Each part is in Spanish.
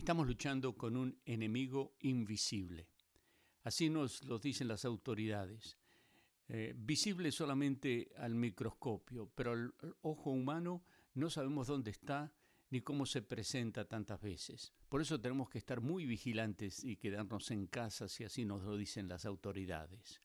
Estamos luchando con un enemigo invisible. Así nos lo dicen las autoridades. Eh, visible solamente al microscopio, pero al ojo humano no sabemos dónde está ni cómo se presenta tantas veces. Por eso tenemos que estar muy vigilantes y quedarnos en casa si así nos lo dicen las autoridades.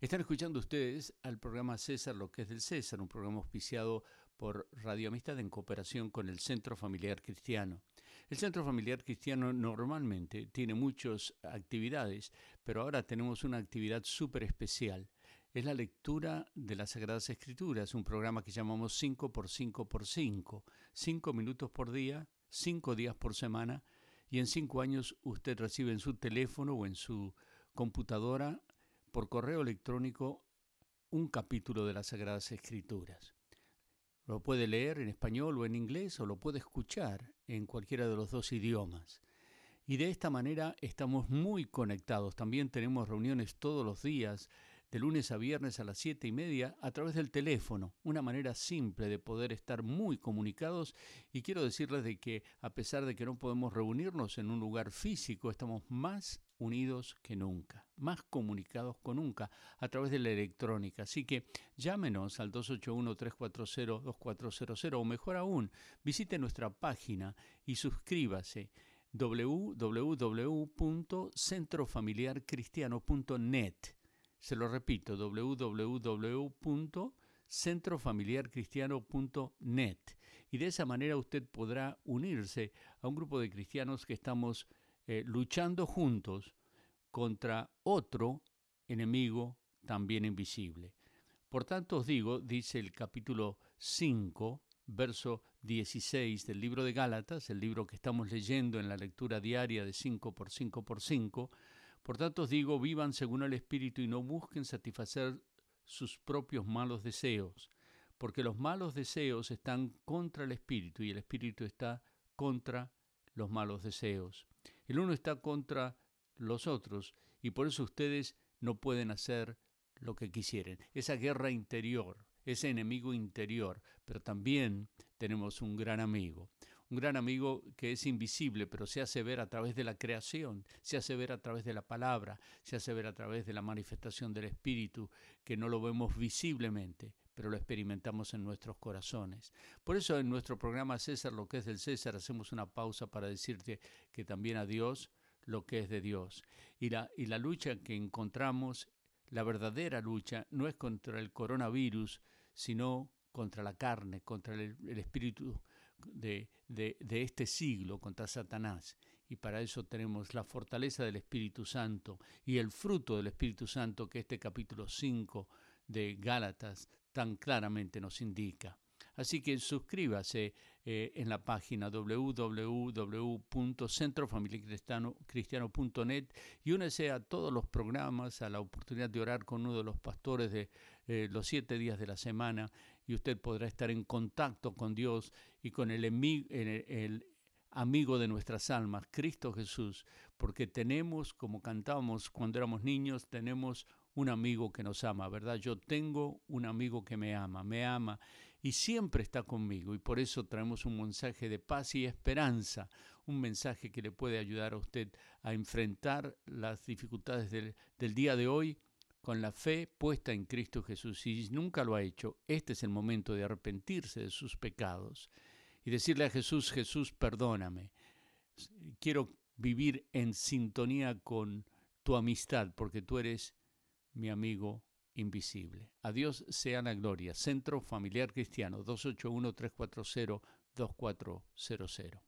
Están escuchando ustedes al programa César, lo que es del César, un programa auspiciado por Radio Amistad en cooperación con el Centro Familiar Cristiano. El Centro Familiar Cristiano normalmente tiene muchas actividades, pero ahora tenemos una actividad súper especial. Es la lectura de las Sagradas Escrituras, un programa que llamamos 5 por 5 por 5, 5 minutos por día, 5 días por semana, y en 5 años usted recibe en su teléfono o en su computadora por correo electrónico un capítulo de las Sagradas Escrituras. Lo puede leer en español o en inglés o lo puede escuchar en cualquiera de los dos idiomas. Y de esta manera estamos muy conectados. También tenemos reuniones todos los días, de lunes a viernes a las siete y media, a través del teléfono. Una manera simple de poder estar muy comunicados. Y quiero decirles de que a pesar de que no podemos reunirnos en un lugar físico, estamos más unidos que nunca, más comunicados que nunca a través de la electrónica. Así que llámenos al 281-340-2400 o mejor aún, visite nuestra página y suscríbase www.centrofamiliarcristiano.net. Se lo repito, www.centrofamiliarcristiano.net. Y de esa manera usted podrá unirse a un grupo de cristianos que estamos eh, luchando juntos contra otro enemigo también invisible. Por tanto os digo, dice el capítulo 5, verso 16 del libro de Gálatas, el libro que estamos leyendo en la lectura diaria de 5 por 5 por 5, por tanto os digo, vivan según el Espíritu y no busquen satisfacer sus propios malos deseos, porque los malos deseos están contra el Espíritu y el Espíritu está contra los malos deseos. El uno está contra los otros y por eso ustedes no pueden hacer lo que quisieren. Esa guerra interior, ese enemigo interior, pero también tenemos un gran amigo, un gran amigo que es invisible, pero se hace ver a través de la creación, se hace ver a través de la palabra, se hace ver a través de la manifestación del Espíritu, que no lo vemos visiblemente, pero lo experimentamos en nuestros corazones. Por eso en nuestro programa César, lo que es del César, hacemos una pausa para decirte que también a Dios lo que es de Dios. Y la, y la lucha que encontramos, la verdadera lucha, no es contra el coronavirus, sino contra la carne, contra el, espíritu de, de, este siglo, contra Satanás. Y para eso tenemos la fortaleza del Espíritu Santo y el fruto del Espíritu Santo que este capítulo 5 de Gálatas tan claramente nos indica. Así que suscríbase eh, en la página www.centrofamiliacristiano.net y únese a todos los programas, a la oportunidad de orar con uno de los pastores de eh, los siete días de la semana y usted podrá estar en contacto con Dios y con el, el amigo de nuestras almas, Cristo Jesús, porque tenemos, como cantábamos cuando éramos niños, tenemos un amigo que nos ama, ¿verdad? Yo tengo un amigo que me ama, me ama y siempre está conmigo y por eso traemos un mensaje de paz y esperanza, un mensaje que le puede ayudar a usted a enfrentar las dificultades del, día de hoy con la fe puesta en Cristo Jesús. Si nunca lo ha hecho, este es el momento de arrepentirse de sus pecados y decirle a Jesús, Jesús, perdóname. Quiero vivir en sintonía con tu amistad porque tú eres mi amigo invisible. A Dios sea la gloria. Centro Familiar Cristiano 281-340-2400.